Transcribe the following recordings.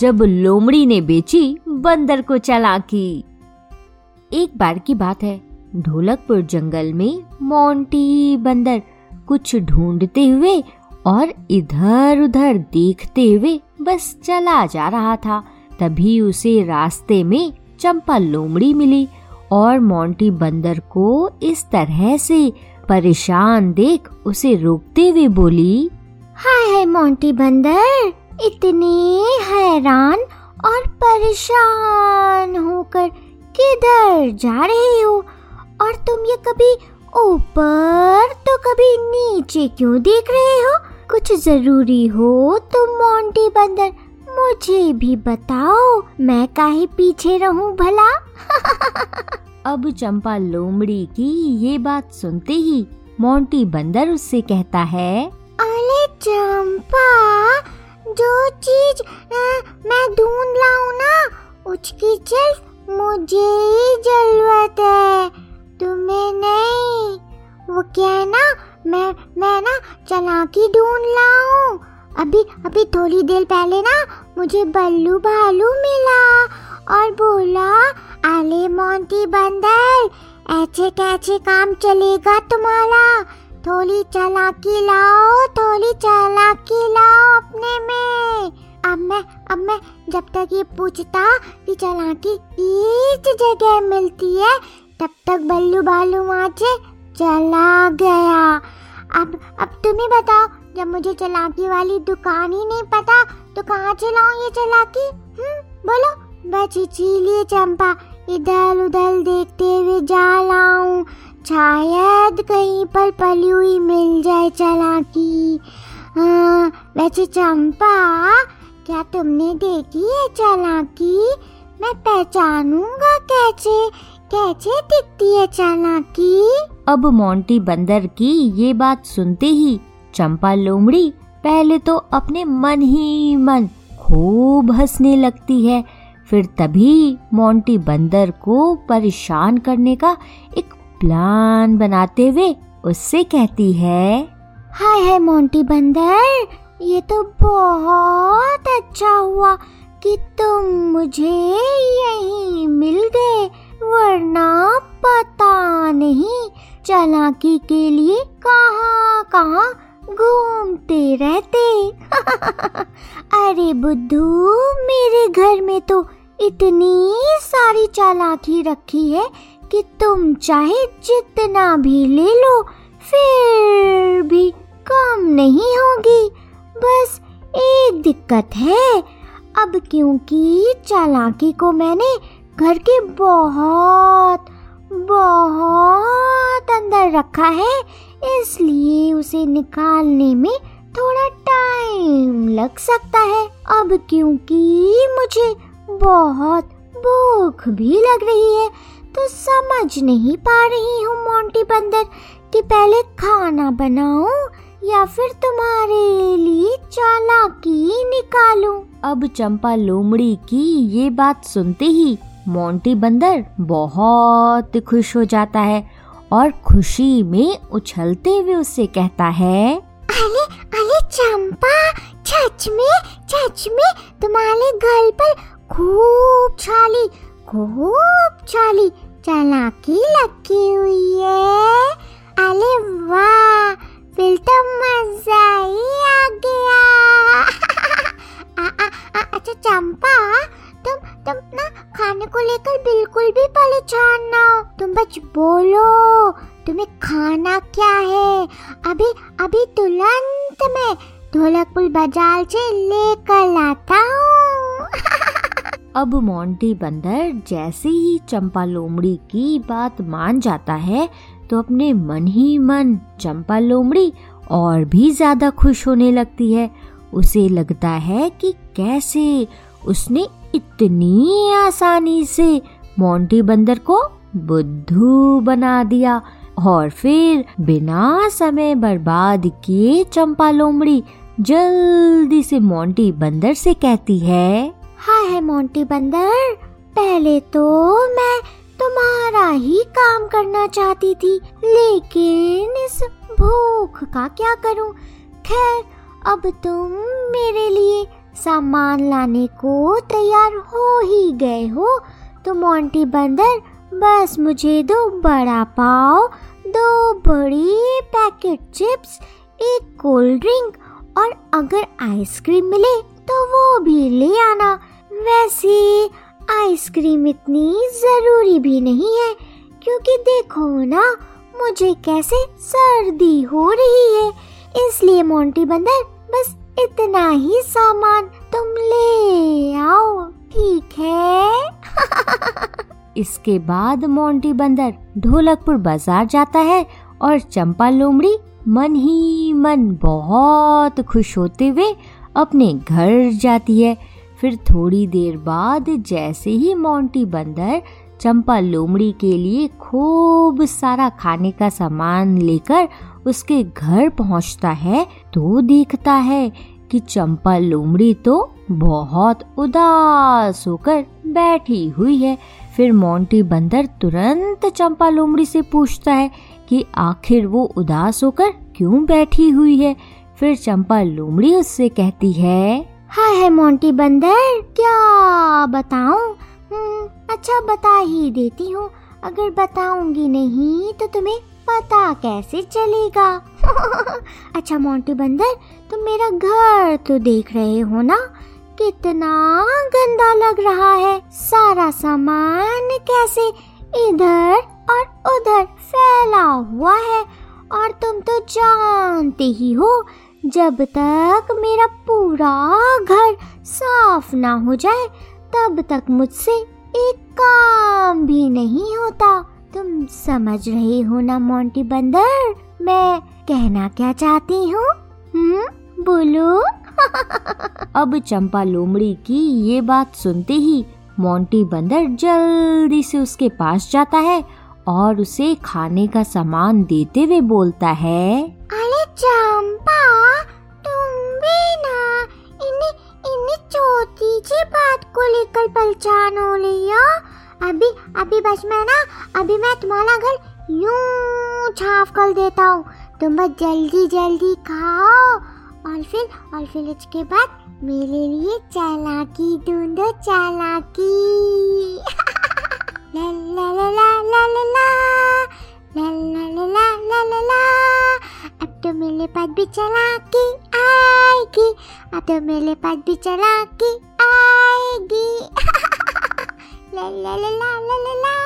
जब लोमड़ी ने बेची, बंदर को चालाकी एक बार की बात है, ढोलकपुर जंगल में मोंटी बंदर कुछ ढूंढते हुए और इधर उधर देखते हुए बस चला जा रहा था। तभी उसे रास्ते में चंपा लोमड़ी मिली और मोंटी बंदर को इस तरह से परेशान देख उसे रोकते हुए बोली, हाय हाय मोंटी बंदर। इतने हैरान और परेशान होकर किधर जा रहे हो? और तुम ये कभी ऊपर तो कभी नीचे क्यों देख रहे हो? कुछ ज़रूरी हो तो मोंटी बंदर, मुझे भी बताओ, मैं काहे पीछे रहूँ भला? अब चंपा लोमड़ी की ये बात सुनते ही मोंटी बंदर उससे कहता है, अरे चंपा जो चीज़ मैं ढूंढ लाऊं ना, उसकी सिर्फ़ मुझे ही ज़रूरत है। तुम्हें नहीं। वो क्या है ना, मैं मैं ना चलाकी ढूंढ लाऊं। अभी अभी थोड़ी देर पहले ना मुझे बल्लू भालू मिला और बोला, आले मोंटी बंदर, ऐसे कैसे काम चलेगा तुम्हारा? थोड़ी चालाकी लाओ थोड़ी चालाकी लाओ अपने में। अब मैं अब मैं जब तक ये पूछता कि चालाकी किस जगह मिलती है, तब तक बल्लू बालू वहाँ से चला गया। अब अब तुम ही बताओ, जब मुझे चलाकी वाली दुकान ही नहीं पता तो कहाँ चलाऊं ये चलाकी? हम्म बोलो। बस इसीलिए चंपा इधर उधर देखते हुए जा लाऊं। शायद कहीं पर पली हुई मिल जाए चालाकी। वैसे चंपा, क्या तुमने देखी है चालाकी? मैं पहचानूँगा कैसे? कैसे दिखती है चालाकी? अब मोंटी बंदर की ये बात सुनते ही चंपा लोमड़ी पहले तो अपने मन ही मन खूब हंसने लगती है। फिर तभी मोंटी बंदर को परेशान करने का एक प्लान बनाते हुए उससे कहती है, हाय हाय मोंटी बंदर, ये तो बहुत अच्छा हुआ कि तुम मुझे यहीं मिल गए, वरना पता नहीं चलाकी के लिए कहाँ कहाँ घूमते रहते। अरे बुद्धू, मेरे घर में तो इतनी सारी चालाकी रखी है कि तुम चाहे जितना भी ले लो, फिर भी कम नहीं होगी। बस एक दिक्कत है। अब क्योंकि चालाकी को मैंने घर के बहुत बहुत अंदर रखा है, इसलिए उसे निकालने में थोड़ा टाइम लग सकता है। अब क्योंकि मुझे बहुत भूख भी लग रही है तो समझ नहीं पा रही हूँ मोंटी बंदर कि पहले खाना बनाऊँ या फिर तुम्हारे लिए चालाकी निकालूं। अब चंपा लोमड़ी की ये बात सुनते ही मोंटी बंदर बहुत खुश हो जाता है और खुशी में उछलते हुए उसे कहता है अरे अरे चंपा सच में सच में तुम्हारे घर पर खूब छाली खूब चाली चालाकी लगी हुई है। अरे वाह फिर तो मज़ा ही आ गया। अच्छा चंपा, तुम तुम ना खाने को लेकर बिल्कुल भी परेशान ना हो। तुम बस बोलो, तुम्हें खाना क्या है? अभी अभी तुरंत में ढोलकपुर बाज़ार से लेकर हूँ अब मोंटी बंदर जैसे ही चंपा लोमड़ी की बात मान जाता है तो अपने मन ही मन चंपा लोमड़ी और भी ज़्यादा खुश होने लगती है। उसे लगता है कि कैसे उसने इतनी आसानी से मोंटी बंदर को बुद्धू बना दिया और फिर बिना समय बर्बाद किए चंपा लोमड़ी जल्दी से मोंटी बंदर से कहती है हाय है मोंटी बंदर पहले तो मैं तुम्हारा ही काम करना चाहती थी, लेकिन इस भूख का क्या करूँ? खैर, अब तुम मेरे लिए सामान लाने को तैयार हो ही गए हो तो मोंटी बंदर, बस मुझे दो बड़ा पाव, दो बड़ी पैकेट चिप्स, एक कोल्ड ड्रिंक और अगर आइसक्रीम मिले तो वो भी ले आना। वैसे, आइसक्रीम इतनी ज़रूरी भी नहीं है, क्योंकि देखो ना, मुझे कैसे सर्दी हो रही है। इसलिए मोंटी बंदर, बस इतना ही सामान तुम ले आओ, ठीक है? इसके बाद मोंटी बंदर ढोलकपुर बाज़ार जाता है और चंपा लोमड़ी मन ही मन बहुत खुश होते हुए अपने घर जाती है। फिर थोड़ी देर बाद जैसे ही मोंटी बंदर चंपा लोमड़ी के लिए खूब सारा खाने का सामान लेकर उसके घर पहुँचता है तो देखता है कि चंपा लोमड़ी तो बहुत उदास होकर बैठी हुई है। फिर मोंटी बंदर तुरंत चंपा लोमड़ी से पूछता है कि आखिर वो उदास होकर क्यों बैठी हुई है? फिर चंपा लोमड़ी उससे कहती है हाय है मोंटी बंदर क्या बताऊँ? हम्म, अच्छा बता ही देती हूँ। अगर बताऊँगी नहीं तो तुम्हें पता कैसे चलेगा? अच्छा मोंटी बंदर तुम मेरा घर तो देख रहे हो ना? कितना गंदा लग रहा है। सारा सामान कैसे इधर और उधर फैला हुआ है। और तुम तो जानते ही हो जब तक मेरा पूरा घर साफ़ ना हो जाए, तब तक मुझसे एक काम भी नहीं होता। तुम समझ रहे हो ना, मोंटी बंदर? मैं कहना क्या चाहती हूँ? हम्म बोलो। अब चंपा लोमड़ी की ये बात सुनते ही मोंटी बंदर जल्दी से उसके पास जाता है और उसे खाने का सामान देते हुए बोलता है चंपा, तुम भी ना इन्हें इन्हें छोटी सी बात को लेकर परेशान हो रही हो। अभी अभी बस मैं ना अभी मैं तुम्हारा घर यूँ छाप कर देता हूँ। तुम बस जल्दी जल्दी खाओ और फिर और फिर इसके बाद मेरे लिए चालाकी ढूंढो, चालाकी। भी चालाकी आएगी अब तो मेरे पास भी चालाकी आएगी ला ला ला ला ला ला ला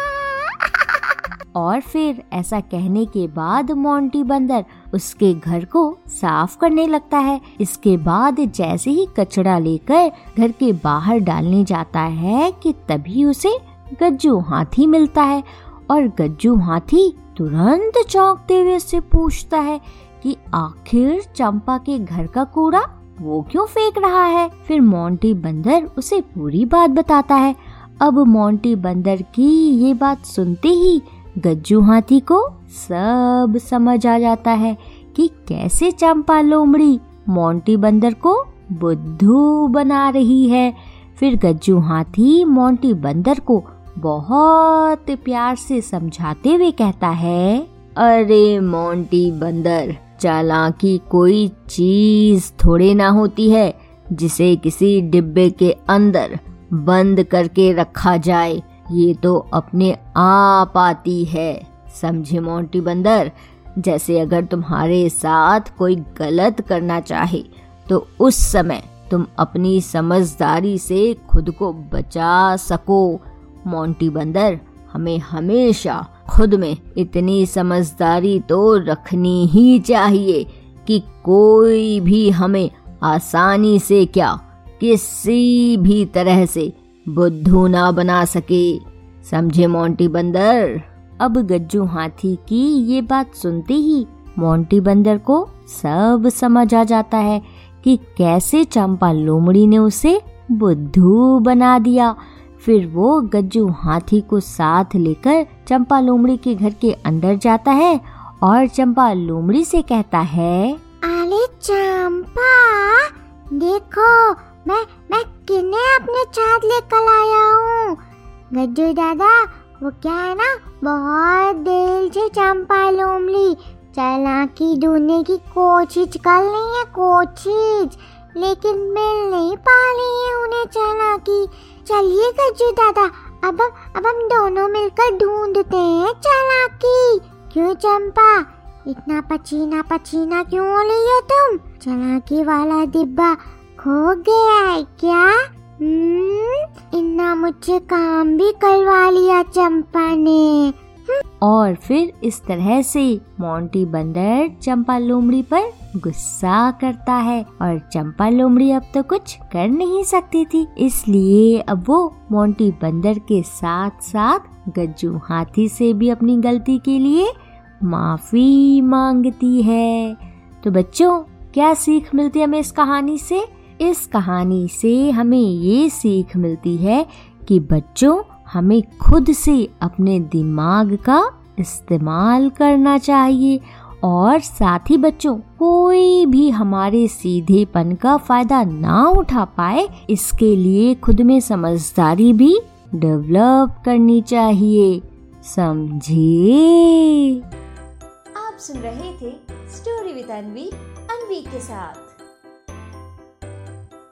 और फिर ऐसा कहने के बाद मोंटी बंदर उसके घर को साफ़ करने लगता है। इसके बाद जैसे ही कचरा लेकर घर के बाहर डालने जाता है कि तभी उसे गज्जू हाथी मिलता है। और गज्जू हाथी तुरंत चौंकते हुए उससे पूछता है कि आखिर चंपा के घर का कूड़ा वो क्यों फेंक रहा है? फिर मोंटी बंदर उसे पूरी बात बताता है। अब मोंटी बंदर की ये बात सुनते ही गज्जू हाथी को सब समझ आ जाता है कि कैसे चंपा लोमड़ी मोंटी बंदर को बुद्धू बना रही है। फिर गज्जू हाथी मोंटी बंदर को बहुत प्यार से समझाते हुए कहता है, अरे मोंटी बंदर चालाकी कोई चीज़ थोड़े ना होती है, जिसे किसी डिब्बे के अंदर बंद करके रखा जाए। ये तो अपने आप आती है। समझे मोंटी बंदर? जैसे अगर तुम्हारे साथ कोई गलत करना चाहे तो उस समय तुम अपनी समझदारी से खुद को बचा सको, मोंटी बंदर। हमें हमेशा खुद में इतनी समझदारी तो रखनी ही चाहिए कि कोई भी हमें आसानी से क्या किसी भी तरह से बुद्धू ना बना सके। समझे मोंटी बंदर? अब गज्जू हाथी की ये बात सुनते ही मोंटी बंदर को सब समझ आ जाता है कि कैसे चंपा लोमड़ी ने उसे बुद्धू बना दिया। फिर वो गज्जू हाथी को साथ लेकर चंपा लोमड़ी के घर के अंदर जाता है और चंपा लोमड़ी से कहता है, अरे चंपा, देखो, मैं मैं किन्हें अपने साथ लेकर आया हूँ। गज्जू दादा, वो क्या है ना, बहुत देर से चंपा लोमड़ी, चालाकी ढूँढने की कोशिश कर रही है, कोशिश, लेकिन मिल नहीं पा रही है उन्हें चालाकी। चलिए गज्जू दादा। अब अब हम दोनों मिलकर ढूंढते हैं चालाकी। क्यों चंपा? इतना पचीना पचीना क्यों हो रही हो तुम? चालाकी वाला डिब्बा खो गया है क्या? हम्म इतना मुझे काम भी करवा लिया चंपा ने। और फिर इस तरह से मोंटी बंदर चंपा लोमड़ी पर गुस्सा करता है और चंपा लोमड़ी अब तो कुछ कर नहीं सकती थी, इसलिए अब वो मोंटी बंदर के साथ साथ गज्जू हाथी से भी अपनी गलती के लिए माफ़ी मांगती है। तो बच्चों, क्या सीख मिलती है हमें इस कहानी से? इस कहानी से हमें ये सीख मिलती है कि बच्चों हमें खुद से अपने दिमाग का इस्तेमाल करना चाहिए और साथ ही बच्चों, कोई भी हमारे सीधेपन का फ़ायदा ना उठा पाए, इसके लिए खुद में समझदारी भी डेवलप करनी चाहिए। समझे? आप सुन रहे थे स्टोरी विद अनवी अनवी के साथ।